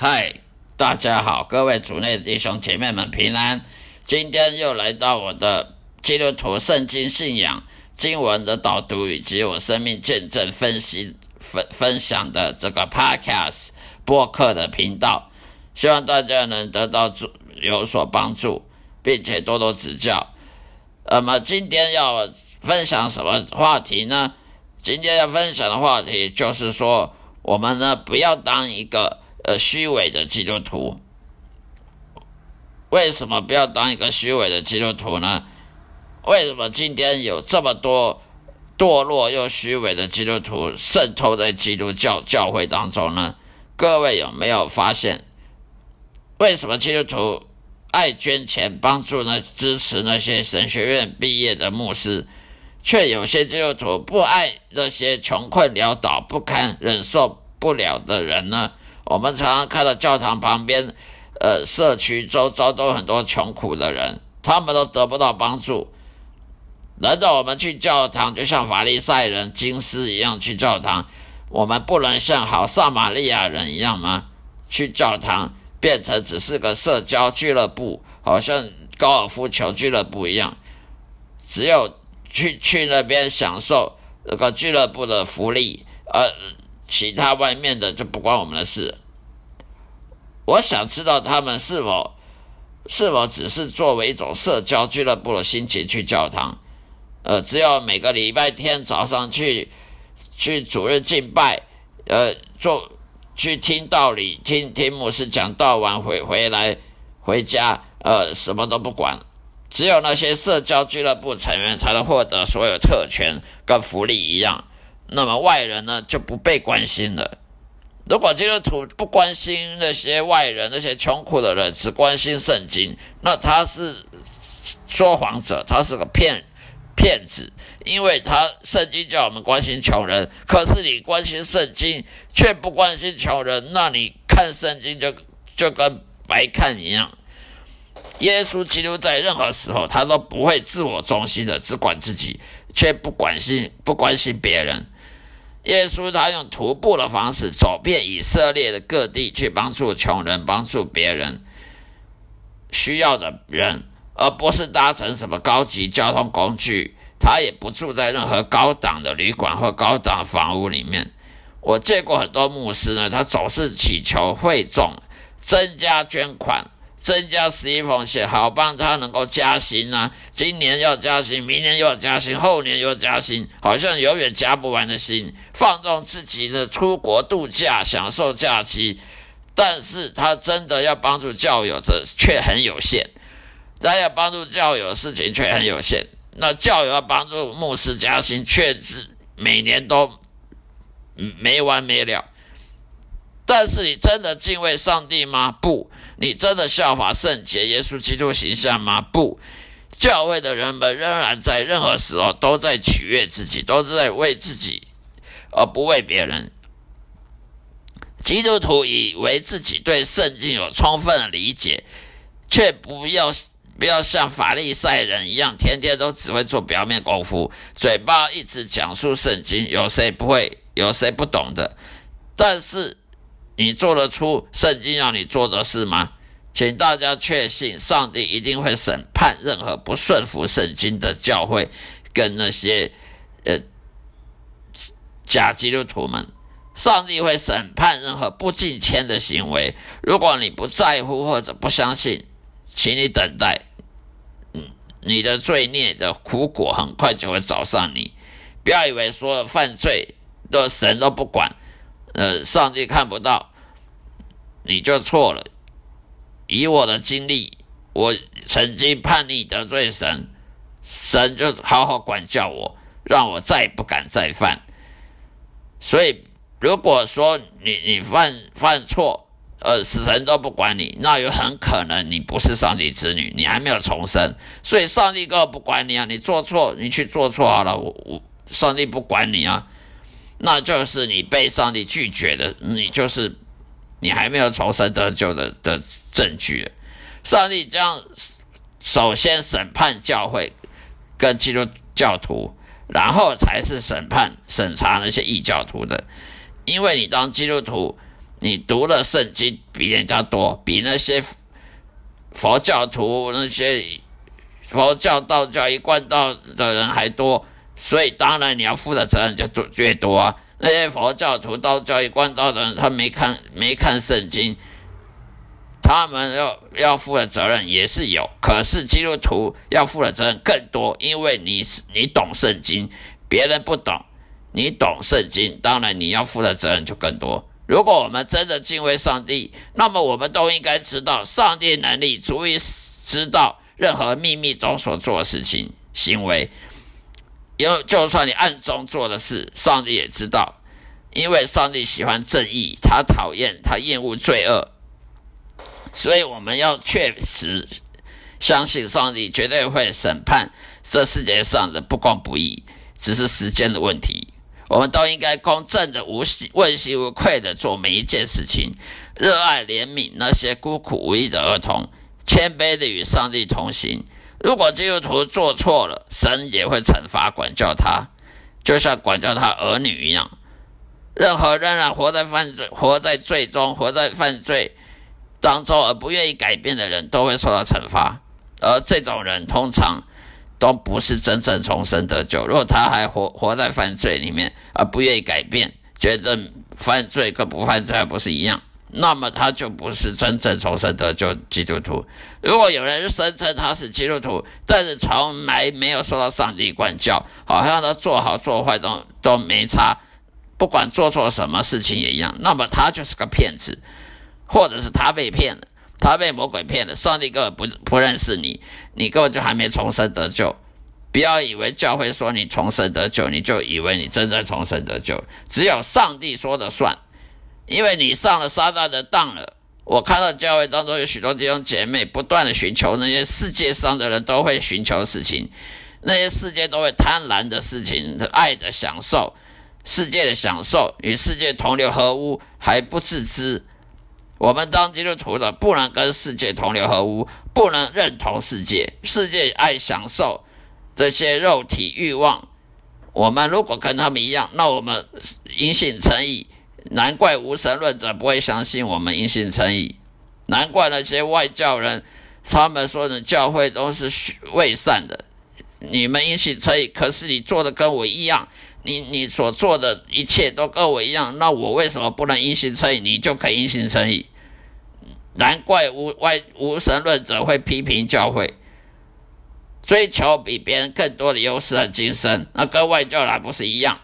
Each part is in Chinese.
嗨，大家好，各位主内弟兄姐妹们平安。今天又来到我的基督徒圣经信仰经文的导读以及我生命见证分析分分享的这个 Podcast 播客的频道，希望大家能得到助有所帮助，并且多多指教。那么今天要分享什么话题呢？今天要分享的话题就是说，我们呢不要当一个。呃，虚伪的基督徒，为什么不要当一个虚伪的基督徒呢？为什么今天有这么多堕落又虚伪的基督徒渗透在基督教教会当中呢？各位有没有发现，为什么基督徒爱捐钱帮助呢？支持那些神学院毕业的牧师，却有些基督徒不爱那些穷困潦倒、不堪忍受不了的人呢？我们常常看到教堂旁边，呃，社区周遭都很多穷苦的人，他们都得不到帮助。难道我们去教堂就像法利赛人、经师一样去教堂？我们不能像好撒玛利亚人一样吗？去教堂变成只是个社交俱乐部，好像高尔夫球俱乐部一样，只有去去那边享受那个俱乐部的福利，呃。其他外面的就不关我们的事。我想知道他们是否是否只是作为一种社交俱乐部的心情去教堂，呃，只有每个礼拜天早上去去主日敬拜，呃，做去听道理，听听牧师讲道完回回来回家，呃，什么都不管。只有那些社交俱乐部成员才能获得所有特权跟福利一样。那么外人呢，就不被关心了。如果基督徒不关心那些外人，那些穷苦的人，只关心圣经，那他是说谎者，他是个骗骗子，因为他圣经叫我们关心穷人，可是你关心圣经却不关心穷人，那你看圣经就就跟白看一样。耶稣基督在任何时候，他都不会自我中心的，只管自己，却不关心不关心别人。耶稣他用徒步的方式走遍以色列的各地，去帮助穷人，帮助别人需要的人，而不是搭乘什么高级交通工具。他也不住在任何高档的旅馆或高档房屋里面。我见过很多牧师呢，他总是祈求会众增加捐款。增加十一奉献，好帮他能够加薪啊！今年要加薪，明年又要加薪，后年又要加薪，好像永远加不完的薪，放纵自己的出国度假，享受假期。但是他真的要帮助教友的却很有限，他要帮助教友的事情却很有限。那教友要帮助牧师加薪，却是每年都没完没了。但是你真的敬畏上帝吗？不。你真的效法圣洁耶稣基督形象吗？不，教会的人们仍然在任何时候都在取悦自己，都是在为自己而不为别人。基督徒以为自己对圣经有充分的理解，却不要不要像法利赛人一样，天天都只会做表面功夫，嘴巴一直讲述圣经，有谁不会，有谁不懂的？但是。你做得出圣经让你做的事吗？请大家确信，上帝一定会审判任何不顺服圣经的教会跟那些呃假基督徒们。上帝会审判任何不敬虔的行为。如果你不在乎或者不相信，请你等待，嗯，你的罪孽的苦果很快就会找上你。不要以为所有犯罪的神都不管。呃，上帝看不到，你就错了。以我的经历，我曾经叛逆得罪神，神就好好管教我，让我再也不敢再犯。所以，如果说你你犯犯错，呃，死神都不管你，那有很可能你不是上帝子女，你还没有重生。所以，上帝根本不管你啊！你做错，你去做错好了，我我上帝不管你啊。那就是你被上帝拒绝的，你就是你还没有重生得救的的证据。上帝将首先审判教会跟基督教徒，然后才是审判审查那些异教徒的。因为你当基督徒，你读了圣经比人家多，比那些佛教徒、那些佛教、道教一贯道的人还多，所以当然你要负的责任就多越多啊。那些佛教徒、道教一贯道的人，他没看没看圣经，他们要要负的责任也是有，可是基督徒要负的责任更多，因为你是你懂圣经，别人不懂，你懂圣经，当然你要负的责任就更多。如果我们真的敬畏上帝，那么我们都应该知道，上帝能力足以知道任何秘密中所做的事情、行为。因为就算你暗中做的事，上帝也知道，因为上帝喜欢正义，他讨厌、他厌恶罪恶。所以我们要确实相信上帝绝对会审判这世界上的不公不义，只是时间的问题。我们都应该公正的、无问心无愧的做每一件事情，热爱怜悯那些孤苦无依的儿童，谦卑的与上帝同行。如果基督徒做错了，神也会惩罚管教他，就像管教他儿女一样。任何仍然活在犯罪、活在罪中、活在犯罪当中而不愿意改变的人，都会受到惩罚。而这种人通常。都不是真正重生得救。如果他还活活在犯罪里面，而不愿意改变，觉得犯罪跟不犯罪还不是一样，那么他就不是真正重生得救基督徒。如果有人声称他是基督徒，但是从来没有受到上帝管教，好像他做好做坏都都没差，不管做错什么事情也一样，那么他就是个骗子，或者是他被骗了。他被魔鬼骗了，上帝根本不不认识你，你根本就还没重生得救。不要以为教会说你重生得救，你就以为你真正重生得救。只有上帝说的算，因为你上了撒旦的当了。我看到教会当中有许多弟兄姐妹不断的寻求那些世界上的人都会寻求事情，那些世界都会贪婪的事情，爱的享受，世界的享受与世界同流合污还不自知。我们当基督徒的不能跟世界同流合污，不能认同世界。世界爱享受这些肉体欲望，我们如果跟他们一样，那我们因信成义。难怪无神论者不会相信我们因信称义，难怪那些外教人他们说的教会都是伪善的。你们因信称义，可是你做的跟我一样。你你所做的一切都跟我一样，那我为什么不能因信称义？你就可以因信称义。难怪无外无神论者会批评教会，追求比别人更多的优势和精神，那跟外教还不是一样？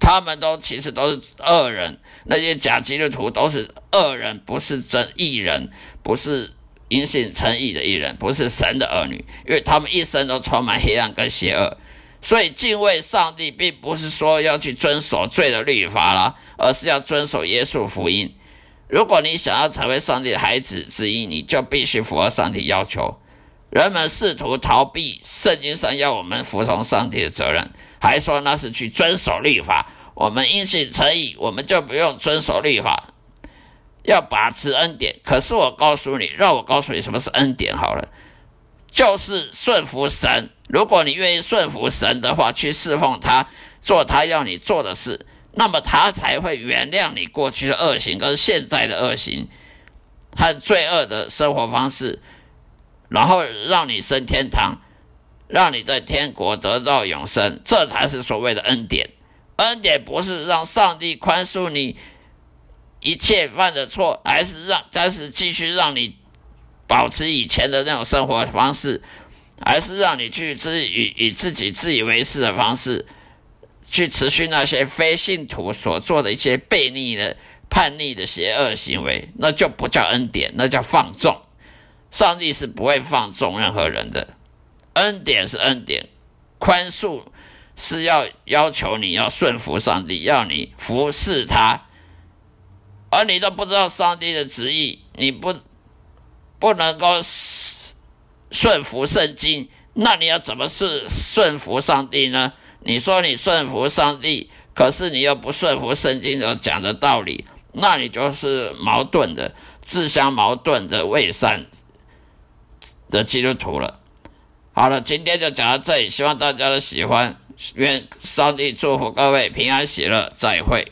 他们都其实都是恶人，那些假基督徒都是恶人，不是真义人，不是因信称义的义人，不是神的儿女，因为他们一生都充满黑暗跟邪恶。所以敬畏上帝，并不是说要去遵守罪的律法啦，而是要遵守耶稣福音。如果你想要成为上帝的孩子之一，你就必须符合上帝要求。人们试图逃避圣经上要我们服从上帝的责任，还说那是去遵守律法。我们因信称义，我们就不用遵守律法，要把持恩典。可是我告诉你，让我告诉你什么是恩典好了，就是顺服神。如果你愿意顺服神的话，去侍奉他，做他要你做的事，那么他才会原谅你过去的恶行跟现在的恶行和罪恶的生活方式，然后让你升天堂，让你在天国得到永生，这才是所谓的恩典。恩典不是让上帝宽恕你一切犯的错，而是让，还是继续让你保持以前的那种生活方式。而是让你去自以以自己自以为是的方式，去持续那些非信徒所做的一些悖逆的叛逆的邪恶行为，那就不叫恩典，那叫放纵。上帝是不会放纵任何人的，恩典是恩典，宽恕是要要求你要顺服上帝，要你服侍他，而你都不知道上帝的旨意，你不不能够。顺服圣经，那你要怎么是顺服上帝呢？你说你顺服上帝，可是你又不顺服圣经所讲的道理，那你就是矛盾的、自相矛盾的伪善的基督徒了。好了，今天就讲到这里，希望大家的喜欢，愿上帝祝福各位平安喜乐，再会。